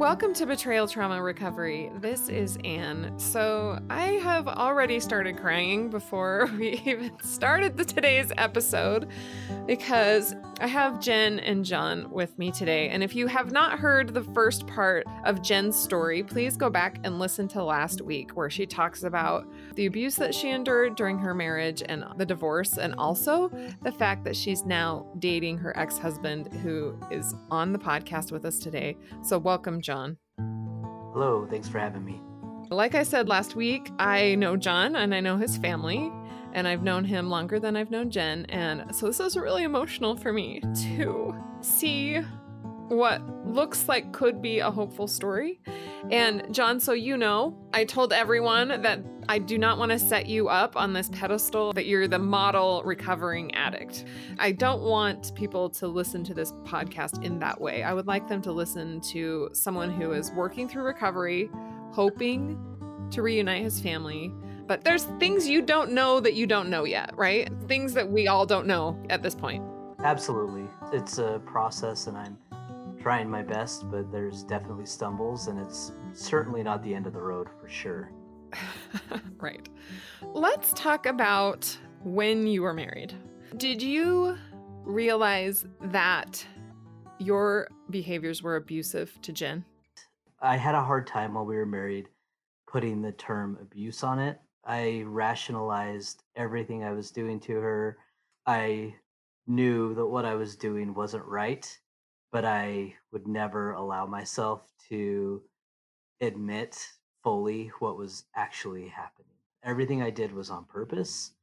Welcome to Betrayal Trauma Recovery. This is Anne. So, I have already started crying before we even started the today's episode because I have Jen and John with me today. And if you have not heard the first part of Jen's story, please go back and listen to last week where she talks about the abuse that she endured during her marriage and the divorce, and also the fact that she's now dating her ex husband who is on the podcast with us today. So, welcome, John. Hello, thanks for having me. Like I said last week, I know John and I know his family, and I've known him longer than I've known Jen. And so this is really emotional for me to see what looks like could be a hopeful story. And John, so you know, I told everyone that I do not want to set you up on this pedestal that you're the model recovering addict. I don't want people to listen to this podcast in that way. I would like them to listen to someone who is working through recovery, hoping to reunite his family. But there's things you don't know that you don't know yet, right? Things that we all don't know at this point. Absolutely. It's a process, and I'm trying my best, but there's definitely stumbles, and it's certainly not the end of the road for sure. right. Let's talk about when you were married. Did you realize that your behaviors were abusive to Jen? I had a hard time while we were married putting the term abuse on it. I rationalized everything I was doing to her. I knew that what I was doing wasn't right, but I would never allow myself to admit fully what was actually happening. Everything I did was on purpose,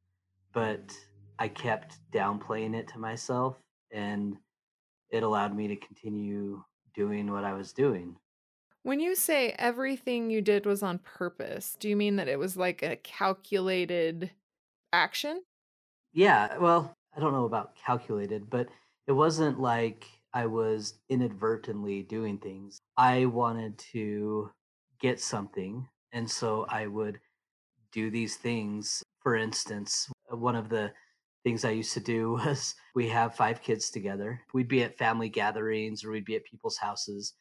but I kept downplaying it to myself, and it allowed me to continue doing what I was doing. When you say everything you did was on purpose, do you mean that it was like a calculated action? Yeah, well, I don't know about calculated, but it wasn't like I was inadvertently doing things. I wanted to get something. And so I would do these things. For instance, uh, one of the things I used to do was we have five kids together. We'd be at family gatherings or we'd be at people's houses.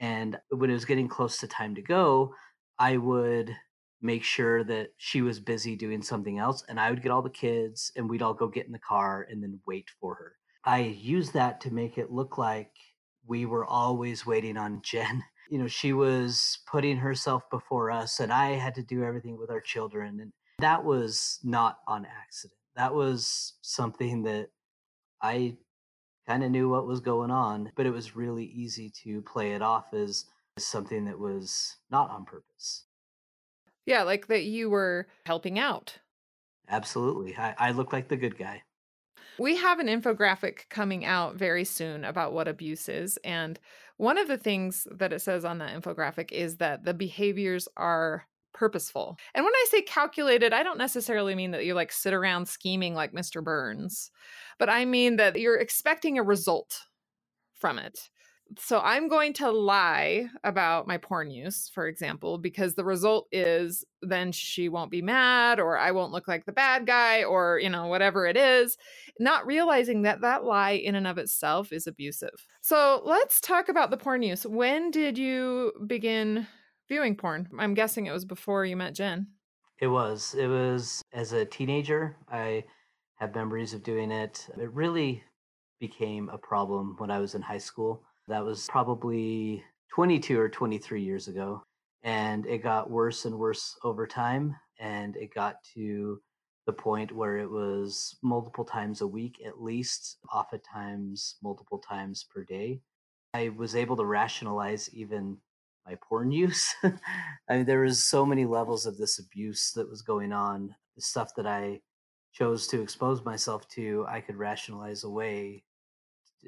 And when it was getting close to time to go, I would make sure that she was busy doing something else and I would get all the kids and we'd all go get in the car and then wait for her. I used that to make it look like we were always waiting on Jen. You know she was putting herself before us and i had to do everything with our children and that was not on accident. That was something that i kind of knew what was going on but it was really easy to play it off as something that was not on purpose. Yeah like that you were helping out. Absolutely. I, I look like the good guy we have an infographic coming out very soon about what abuse is. And one of the things that it says on that infographic is that the behaviors are purposeful. And when I say calculated, I don't necessarily mean that you like sit around scheming like Mr. Burns, but I mean that you're expecting a result from it so I'm going to lie about my porn use, for example, because the result is then she won't be mad or I won't look like the bad guy or, you know, whatever it is, not realizing that that lie in and of itself is abusive. So let's talk about the porn use. When did you begin viewing porn? I'm guessing it was before you met Jen. It was. It was as a teenager. I have memories of doing it. It really became a problem when I was in high school that was probably 22 or 23 years ago. And it got worse and worse over time. And it got to the point where it was multiple times a week, at least, oftentimes multiple times per day. I was able to rationalize even my porn use. I mean, there was so many levels of this abuse that was going on. The stuff that I chose to expose myself to, I could rationalize away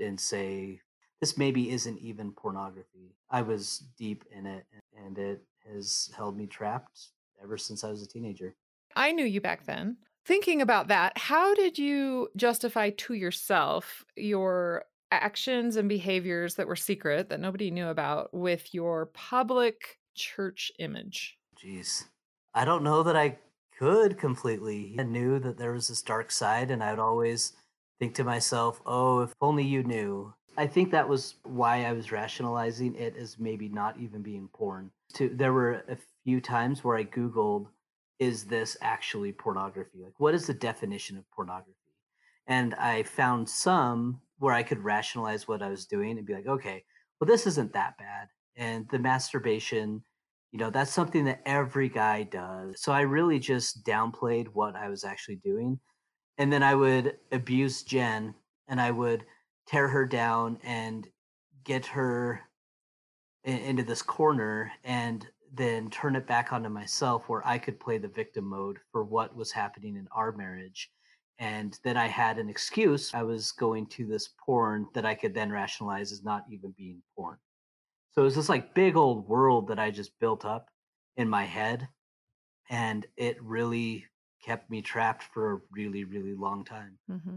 and say, this maybe isn't even pornography. I was deep in it and it has held me trapped ever since I was a teenager. I knew you back then. Thinking about that, how did you justify to yourself your actions and behaviors that were secret that nobody knew about with your public church image? Jeez. I don't know that I could completely. I knew that there was this dark side, and I would always think to myself, oh, if only you knew I think that was why I was rationalizing it as maybe not even being porn. To there were a few times where I googled is this actually pornography? Like what is the definition of pornography? And I found some where I could rationalize what I was doing and be like, okay, well this isn't that bad. And the masturbation, you know, that's something that every guy does. So I really just downplayed what I was actually doing. And then I would abuse Jen and I would tear her down and get her in, into this corner and then turn it back onto myself where I could play the victim mode for what was happening in our marriage. And then I had an excuse. I was going to this porn that I could then rationalize as not even being porn. So it was this like big old world that I just built up in my head. And it really kept me trapped for a really, really long time. Mm-hmm.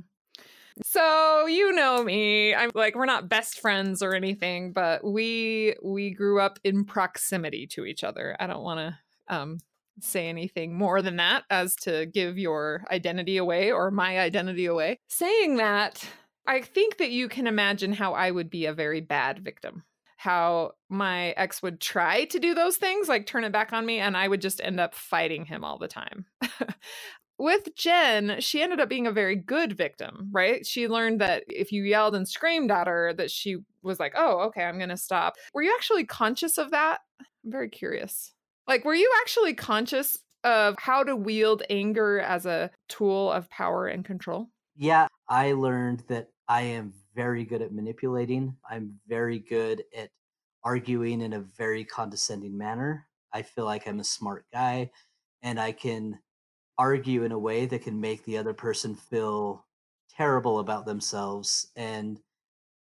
So you know me. I'm like we're not best friends or anything, but we we grew up in proximity to each other. I don't want to um say anything more than that as to give your identity away or my identity away. Saying that, I think that you can imagine how I would be a very bad victim. How my ex would try to do those things, like turn it back on me, and I would just end up fighting him all the time. with Jen, she ended up being a very good victim, right? She learned that if you yelled and screamed at her, that she was like, oh, okay, I'm going to stop. Were you actually conscious of that? I'm very curious. Like, were you actually conscious of how to wield anger as a tool of power and control? Yeah, I learned that I am very good at manipulating. I'm very good at arguing in a very condescending manner. I feel like I'm a smart guy and I can argue in a way that can make the other person feel terrible about themselves and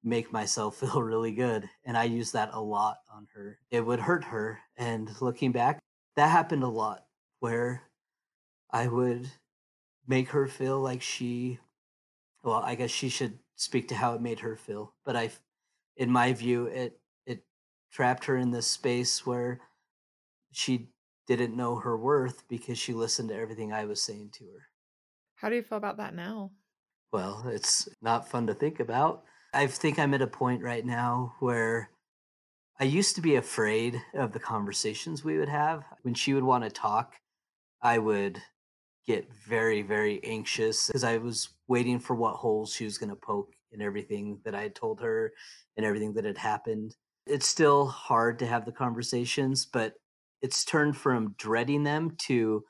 make myself feel really good. And I use that a lot on her. It would hurt her. And looking back, that happened a lot where I would make her feel like she, well, I guess she should speak to how it made her feel. But I, in my view, it, it trapped her in this space where she didn't know her worth because she listened to everything I was saying to her. How do you feel about that now? Well, it's not fun to think about. I think I'm at a point right now where I used to be afraid of the conversations we would have. When she would want to talk, I would get very, very anxious because I was waiting for what holes she was going to poke in everything that I had told her and everything that had happened. It's still hard to have the conversations, but it's turned from dreading them to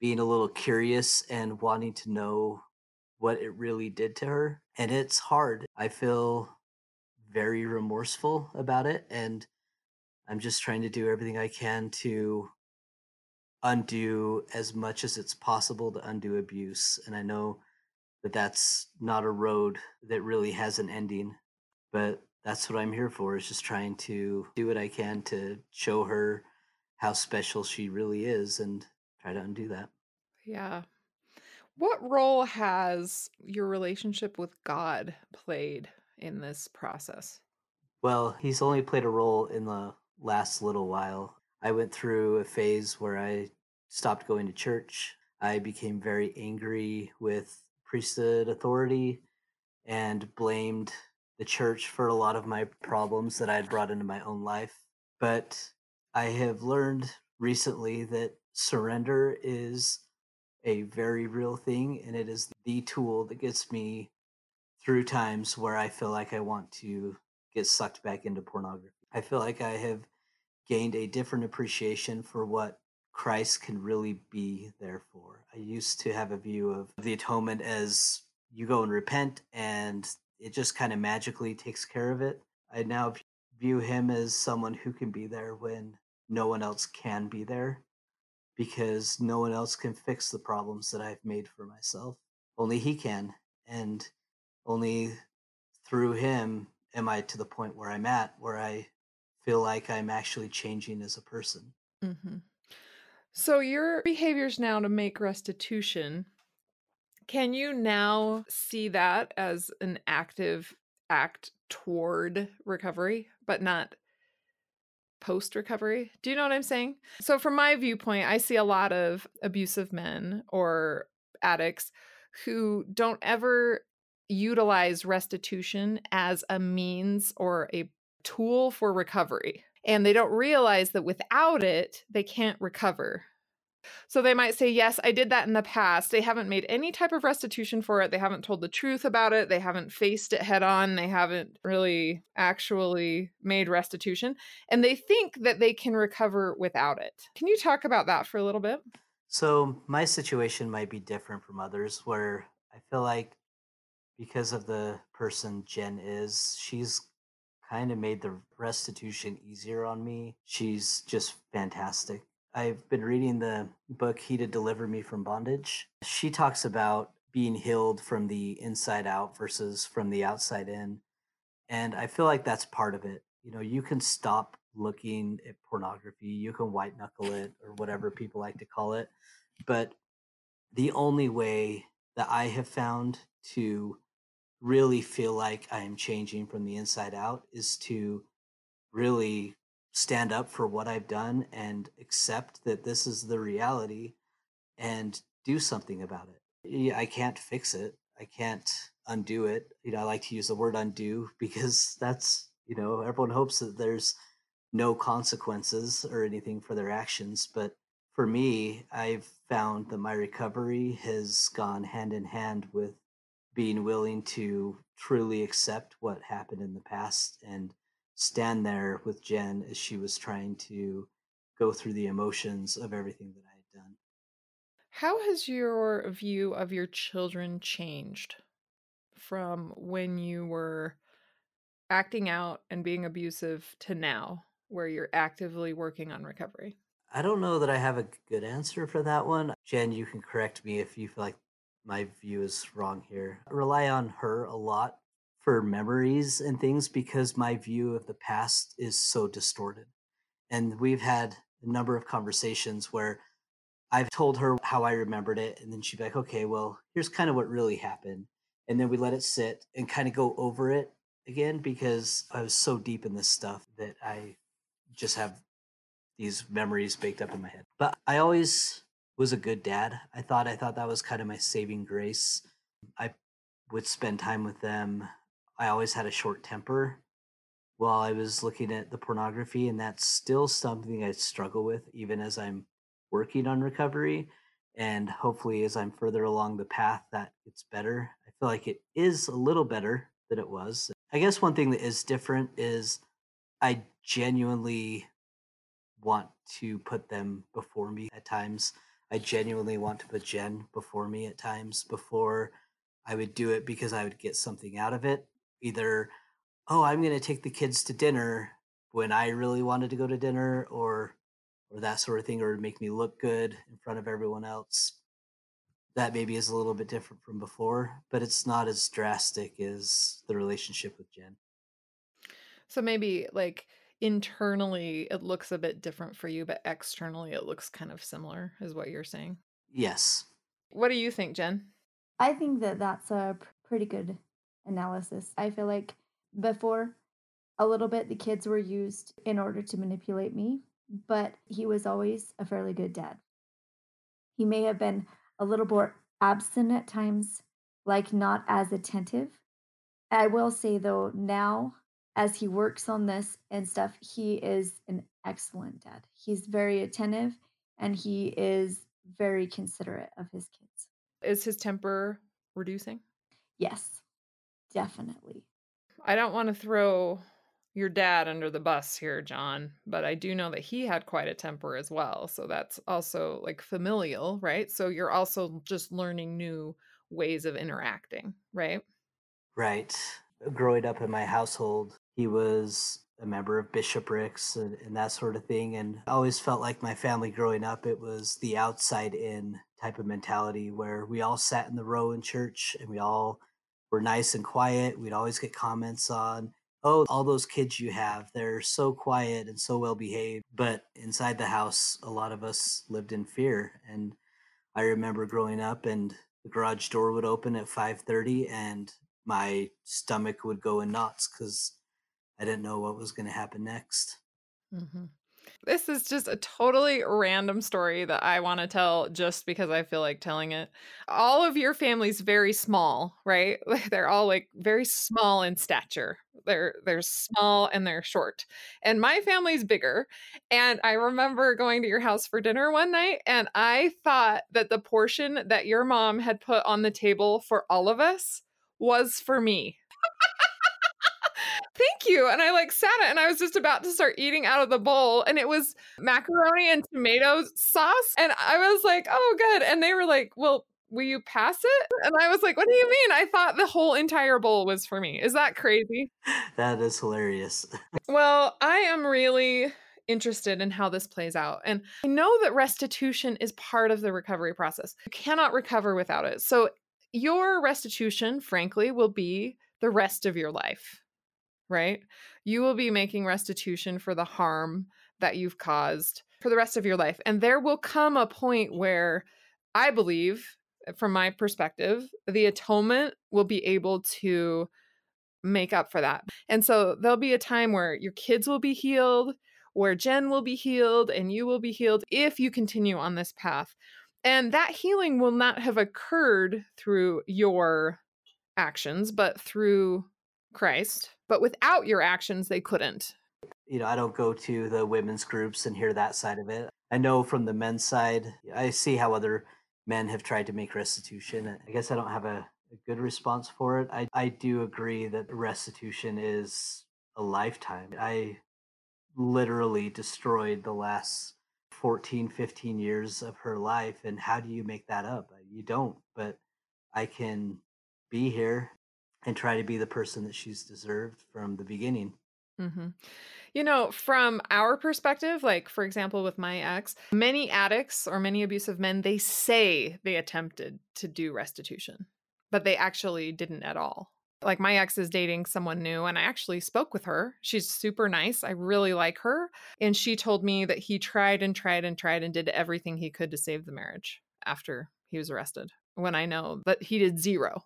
being a little curious and wanting to know what it really did to her. And it's hard. I feel very remorseful about it. And I'm just trying to do everything I can to undo as much as it's possible to undo abuse. And I know that that's not a road that really has an ending, but that's what I'm here for is just trying to do what I can to show her how special she really is and try to undo that. Yeah. What role has your relationship with God played in this process? Well, he's only played a role in the last little while. I went through a phase where I stopped going to church. I became very angry with priesthood authority and blamed the church for a lot of my problems that I had brought into my own life. But I have learned recently that surrender is a very real thing and it is the tool that gets me through times where I feel like I want to get sucked back into pornography. I feel like I have gained a different appreciation for what Christ can really be there for. I used to have a view of the atonement as you go and repent and it just kind of magically takes care of it. I now view him as someone who can be there when no one else can be there because no one else can fix the problems that I've made for myself. Only he can. And only through him am I to the point where I'm at, where I feel like I'm actually changing as a person. Mm-hmm. So, your behaviors now to make restitution, can you now see that as an active act toward recovery, but not post recovery. Do you know what I'm saying? So, from my viewpoint, I see a lot of abusive men or addicts who don't ever utilize restitution as a means or a tool for recovery. And they don't realize that without it, they can't recover. So they might say, Yes, I did that in the past. They haven't made any type of restitution for it. They haven't told the truth about it. They haven't faced it head on. They haven't really actually made restitution. And they think that they can recover without it. Can you talk about that for a little bit? So, my situation might be different from others where I feel like because of the person Jen is, she's kind of made the restitution easier on me. She's just fantastic. I've been reading the book He Did Deliver Me from Bondage. She talks about being healed from the inside out versus from the outside in. And I feel like that's part of it. You know, you can stop looking at pornography, you can white knuckle it or whatever people like to call it. But the only way that I have found to really feel like I am changing from the inside out is to really stand up for what I've done and accept that this is the reality and do something about it. I can't fix it. I can't undo it. You know, I like to use the word undo because that's, you know, everyone hopes that there's no consequences or anything for their actions. But for me, I've found that my recovery has gone hand in hand with being willing to truly accept what happened in the past and stand there with Jen as she was trying to go through the emotions of everything that I had done. How has your view of your children changed from when you were acting out and being abusive to now, where you're actively working on recovery? I don't know that I have a good answer for that one. Jen, you can correct me if you feel like my view is wrong here. I rely on her a lot for memories and things because my view of the past is so distorted. And we've had a number of conversations where I've told her how I remembered it, and then she'd be like, okay, well, here's kind of what really happened. And then we let it sit and kind of go over it again because I was so deep in this stuff that I just have these memories baked up in my head. But I always was a good dad. I thought I thought that was kind of my saving grace. I would spend time with them. I always had a short temper while I was looking at the pornography, and that's still something I struggle with even as I'm working on recovery. And hopefully, as I'm further along the path, that gets better. I feel like it is a little better than it was. I guess one thing that is different is I genuinely want to put them before me at times. I genuinely want to put Jen before me at times before I would do it because I would get something out of it. Either, oh, I'm going to take the kids to dinner when I really wanted to go to dinner or or that sort of thing or make me look good in front of everyone else. That maybe is a little bit different from before, but it's not as drastic as the relationship with Jen. So maybe like internally it looks a bit different for you, but externally it looks kind of similar, is what you're saying. Yes. What do you think, Jen? I think that that's a pretty good analysis. I feel like before a little bit the kids were used in order to manipulate me, but he was always a fairly good dad. He may have been a little more absent at times, like not as attentive. I will say though, now as he works on this and stuff, he is an excellent dad. He's very attentive and he is very considerate of his kids. Is his temper reducing? Yes, definitely. I don't want to throw your dad under the bus here, John, but I do know that he had quite a temper as well. So that's also like familial, right? So you're also just learning new ways of interacting, right? Right. Growing up in my household, he was a member of bishoprics and, and, that sort of thing. And I always felt like my family growing up, it was the outside in type of mentality where we all sat in the row in church and we all were nice and quiet. We'd always get comments on, oh, all those kids you have, they're so quiet and so well behaved. But inside the house, a lot of us lived in fear. And I remember growing up and the garage door would open at 5.30 and my stomach would go in knots because I didn't know what was going to happen next. Mm-hmm. This is just a totally random story that I want to tell just because I feel like telling it. All of your family's very small, right? They're all like very small in stature. They're they're small and they're short. And my family's bigger. And I remember going to your house for dinner one night and I thought that the portion that your mom had put on the table for all of us was for me thank you. And I like sat it and I was just about to start eating out of the bowl and it was macaroni and tomato sauce. And I was like, oh, good. And they were like, well, will you pass it? And I was like, what do you mean? I thought the whole entire bowl was for me. Is that crazy? That is hilarious. well, I am really interested in how this plays out. And I know that restitution is part of the recovery process. You cannot recover without it. So your restitution, frankly, will be the rest of your life right? You will be making restitution for the harm that you've caused for the rest of your life. And there will come a point where I believe, eh, from my perspective, the atonement will be able to make up for that. And so there'll be a time where your kids will be healed, where Jen will be healed, and you will be healed if you continue on this path. And that healing will not have occurred through your actions, but through Christ but without your actions, they couldn't. You know, I don't go to the women's groups and hear that side of it. I know from the men's side, I see how other men have tried to make restitution. I guess I don't have a, a good response for it. I, I do agree that restitution is a lifetime. I literally destroyed the last 14, 15 years of her life. And how do you make that up? You don't, but I can be here and try to be the person that she's deserved from the beginning. Mm-hmm. You know, from our perspective, like for example, with my ex, many addicts or many abusive men, they say they attempted to do restitution, but they actually didn't at all. Like my ex is dating someone new, and I actually spoke with her. She's super nice. I really like her. And she told me that he tried and tried and tried and did everything he could to save the marriage after he was arrested. When I know that he did zero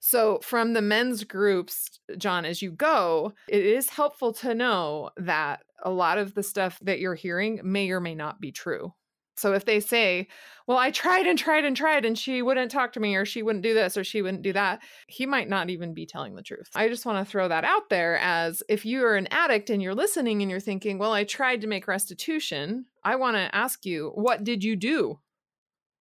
so, from the men's groups, John, as you go, it is helpful to know that a lot of the stuff that you're hearing may or may not be true. So, if they say, Well, I tried and tried and tried, and she wouldn't talk to me, or she wouldn't do this, or she wouldn't do that, he might not even be telling the truth. I just want to throw that out there as if you are an addict and you're listening and you're thinking, Well, I tried to make restitution, I want to ask you, What did you do?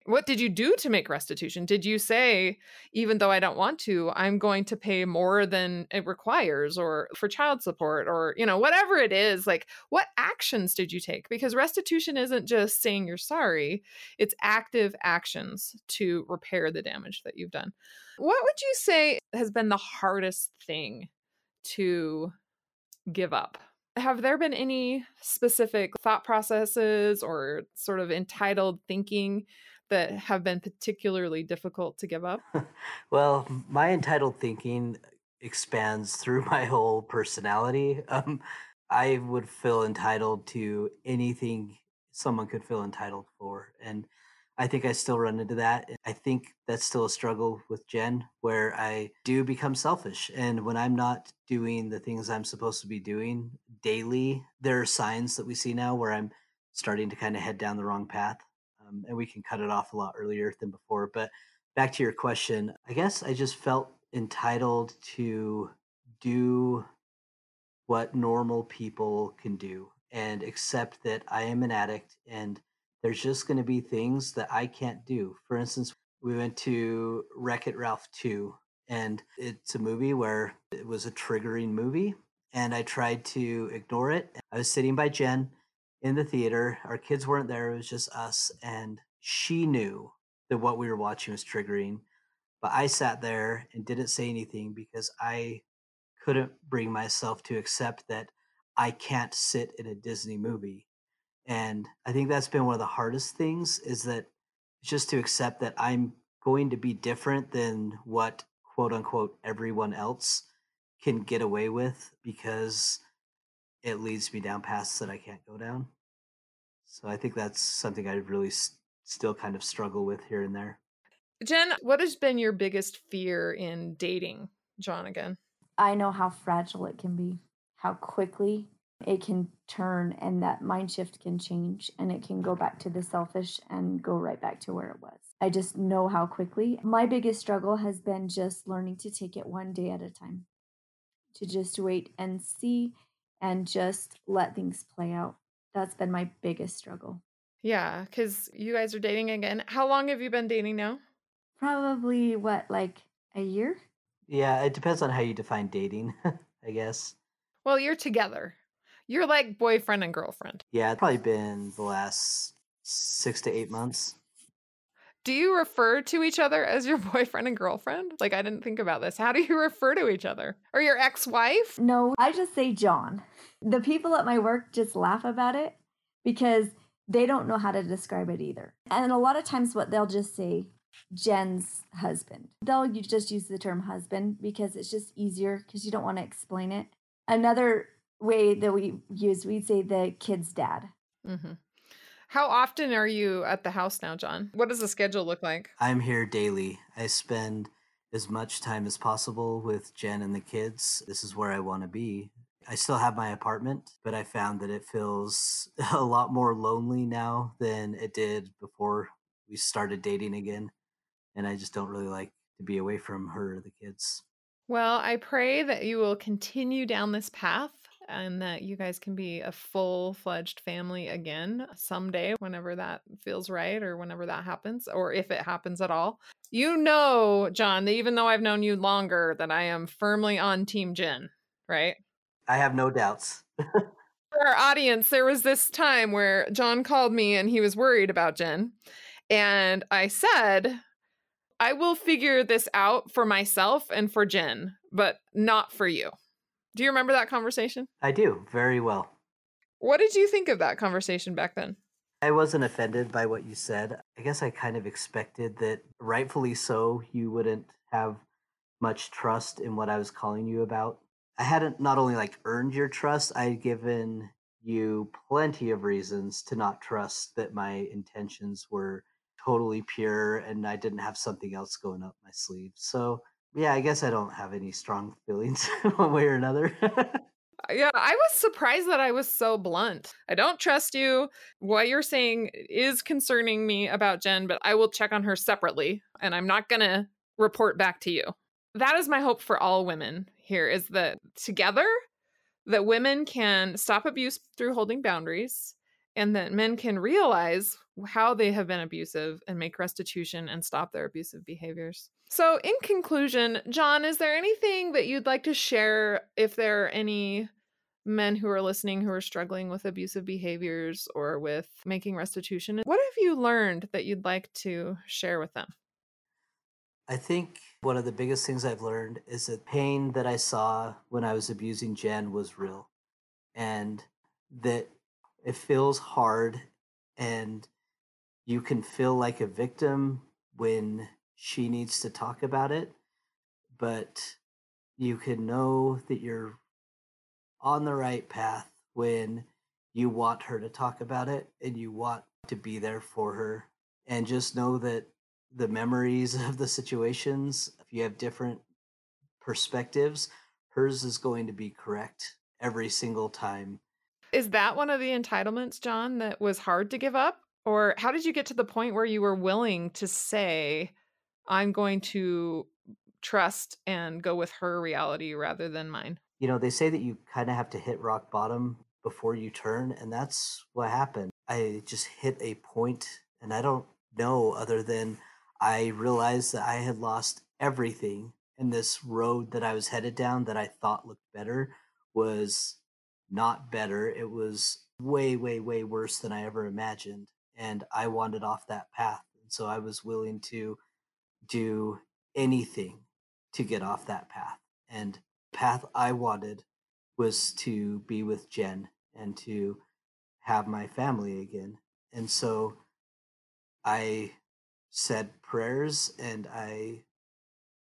What did you do to make restitution? Did you say, even though I don't want to, I'm going to pay more than it requires or for child support or, you know, whatever it is? Like, what actions did you take? Because restitution isn't just saying you're sorry, it's active actions to repair the damage that you've done. What would you say has been the hardest thing to give up? Have there been any specific thought processes or sort of entitled thinking that have been particularly difficult to give up? well, my entitled thinking expands through my whole personality. Um, I would feel entitled to anything someone could feel entitled for. And I think I still run into that. I think that's still a struggle with Jen where I do become selfish. And when I'm not doing the things I'm supposed to be doing daily, there are signs that we see now where I'm starting to kind of head down the wrong path um, and we can cut it off a lot earlier than before. But back to your question, I guess I just felt entitled to do what normal people can do and accept that I am an addict and there's just going to be things that I can't do. For instance, we went to Wreck It Ralph 2, and it's a movie where it was a triggering movie, and I tried to ignore it. I was sitting by Jen in the theater. Our kids weren't there, it was just us. And she knew that what we were watching was triggering. But I sat there and didn't say anything because I couldn't bring myself to accept that I can't sit in a Disney movie. And I think that's been one of the hardest things is that just to accept that I'm going to be different than what quote unquote everyone else can get away with because it leads me down paths that I can't go down. So I think that's something I really s- still kind of struggle with here and there. Jen, what has been your biggest fear in dating John again? I know how fragile it can be, how quickly it can turn and that mind shift can change and it can go back to the selfish and go right back to where it was. I just know how quickly. My biggest struggle has been just learning to take it one day at a time, to just wait and see and just let things play out. That's been my biggest struggle. Yeah, because you guys are dating again. How long have you been dating now? Probably what, like a year? Yeah, it depends on how you define dating, I guess. Well, you're together. You're like boyfriend and girlfriend. Yeah, it's probably been the last six to eight months. Do you refer to each other as your boyfriend and girlfriend? Like, I didn't think about this. How do you refer to each other? Or your ex wife? No, I just say John. The people at my work just laugh about it because they don't know how to describe it either. And a lot of times, what they'll just say, Jen's husband. They'll just use the term husband because it's just easier because you don't want to explain it. Another way that we use, we'd say the kid's dad. Mm-hmm. How often are you at the house now, John? What does the schedule look like? I'm here daily. I spend as much time as possible with Jen and the kids. This is where I want to be. I still have my apartment, but I found that it feels a lot more lonely now than it did before we started dating again. And I just don't really like to be away from her or the kids. Well, I pray that you will continue down this path and that you guys can be a full fledged family again someday, whenever that feels right or whenever that happens, or if it happens at all. You know, John, that even though I've known you longer, that I am firmly on Team Jen, right? I have no doubts. For our audience, there was this time where John called me and he was worried about Jen. And I said, I will figure this out for myself and for Jen, but not for you. Do you remember that conversation? I do, very well. What did you think of that conversation back then? I wasn't offended by what you said. I guess I kind of expected that, rightfully so, you wouldn't have much trust in what I was calling you about. I hadn't not only like earned your trust, I had given you plenty of reasons to not trust that my intentions were totally pure and I didn't have something else going up my sleeve. So yeah, I guess I don't have any strong feelings one way or another. Uh, yeah, I was surprised that I was so blunt. I don't trust you. What you're saying is concerning me about Jen, but I will check on her separately and I'm not going to report back to you. That is my hope for all women here is that together that women can stop abuse through holding boundaries and that men can realize how they have been abusive and make restitution and stop their abusive behaviors. So, in conclusion, John, is there anything that you'd like to share if there are any men who are listening who are struggling with abusive behaviors or with making restitution? What have you learned that you'd like to share with them? I think one of the biggest things I've learned is that pain that I saw when I was abusing Jen was real and that it feels hard and you can feel like a victim when she needs to talk about it, but you can know that you're on the right path when you want her to talk about it and you want to be there for her. And just know that the memories of the situations, if you have different perspectives, hers is going to be correct every single time. Is that one of the entitlements, John, that was hard to give up? Or how did you get to the point where you were willing to say, I'm going to trust and go with her reality rather than mine? You know, they say that you kind of have to hit rock bottom before you turn, and that's what happened. I just hit a point, and I don't know other than I realized that I had lost everything, and this road that I was headed down that I thought looked better was not better. It was way, way, way worse than I ever imagined and I wanted off that path. And so I was willing to do anything to get off that path. And path I wanted was to be with Jen and to have my family again. And so I said prayers and I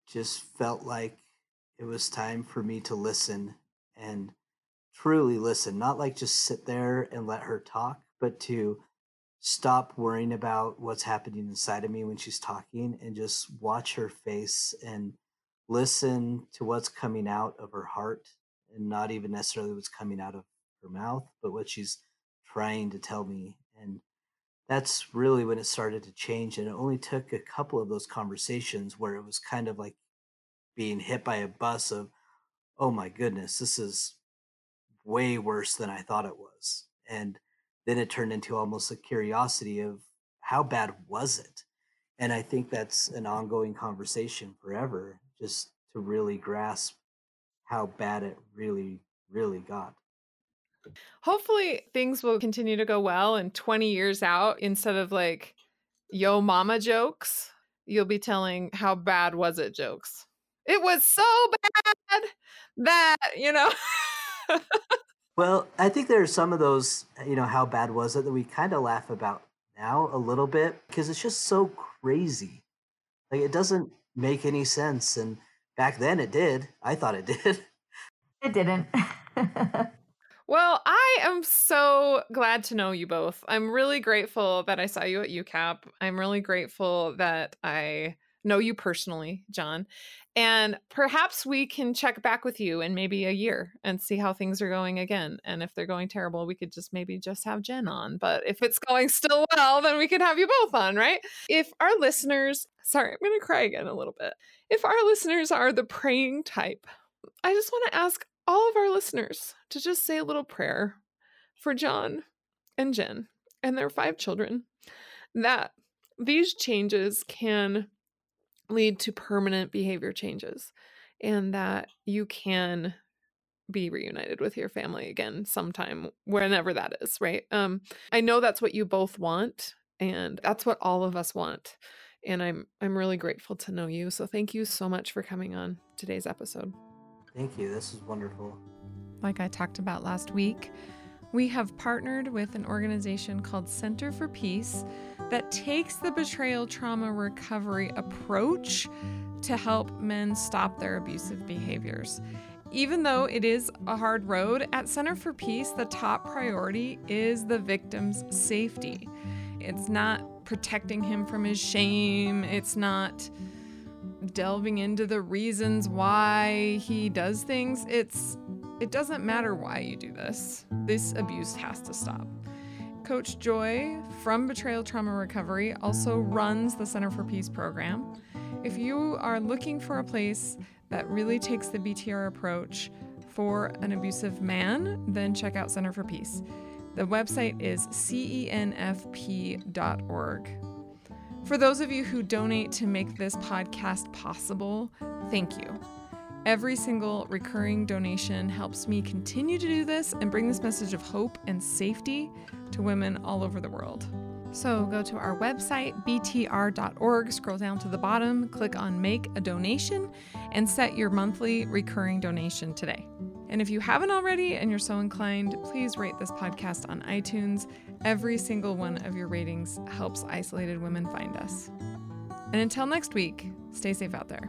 just felt like it was time for me to listen and truly listen, not like just sit there and let her talk, but to stop worrying about what's happening inside of me when she's talking and just watch her face and listen to what's coming out of her heart and not even necessarily what's coming out of her mouth, but what she's trying to tell me. And that's really when it started to change. And it only took a couple of those conversations where it was kind of like being hit by a bus of, oh my goodness, this is way worse than I thought it was. And then it turned into almost a curiosity of how bad was it? And I think that's an ongoing conversation forever, just to really grasp how bad it really, really got. Hopefully, things will continue to go well. And 20 years out, instead of like, yo mama jokes, you'll be telling how bad was it jokes. It was so bad that, you know. well, I think there are some of those, uh, you know, how bad was it that we kind of laugh about now a little bit because it's just so crazy. Like it doesn't make any sense. And back then it did. I thought it did. It didn't. Well, I am so glad to know you both. I'm really grateful that I saw you at UCAP. I'm really grateful that I know you personally, John. And perhaps we can check back with you in maybe a year and see how things are going again. And if they're going terrible, we could just maybe just have Jen on. But if it's going still well, then we could have you both on, right? If our listeners, sorry, I'm going to cry again a little bit. If our listeners are the praying type, I just want to ask all of our listeners to just say a little prayer for John and Jen and their five children that these changes can lead to permanent behavior changes and that you can be reunited with your family again sometime whenever that is right um i know that's what you both want and that's what all of us want and i'm i'm really grateful to know you so thank you so much for coming on today's episode Thank you. This is wonderful. Like I talked about last week, we have partnered with an organization called Center for Peace that takes the betrayal trauma recovery approach to help men stop their abusive behaviors. Even though it is a hard road, at Center for Peace, the top priority is the victim's safety. It's not protecting him from his shame, it's not delving into the reasons why he does things. It's it doesn't matter why you do this. This abuse has to stop. Coach Joy from Betrayal Trauma Recovery also runs the Center for Peace program. If you are looking for a place that really takes the BTR approach for an abusive man, then check out Center for Peace. The website is cenfp.org. For those of you who donate to make this podcast possible, thank you. Every single recurring donation helps me continue to do this and bring this message of hope and safety to women all over the world. So go to our website, btr.org, scroll down to the bottom, click on Make a Donation, and set your monthly recurring donation today. And if you haven't already and you're so inclined, please rate this podcast on iTunes. Every single one of your ratings helps isolated women find us. And until next week, stay safe out there.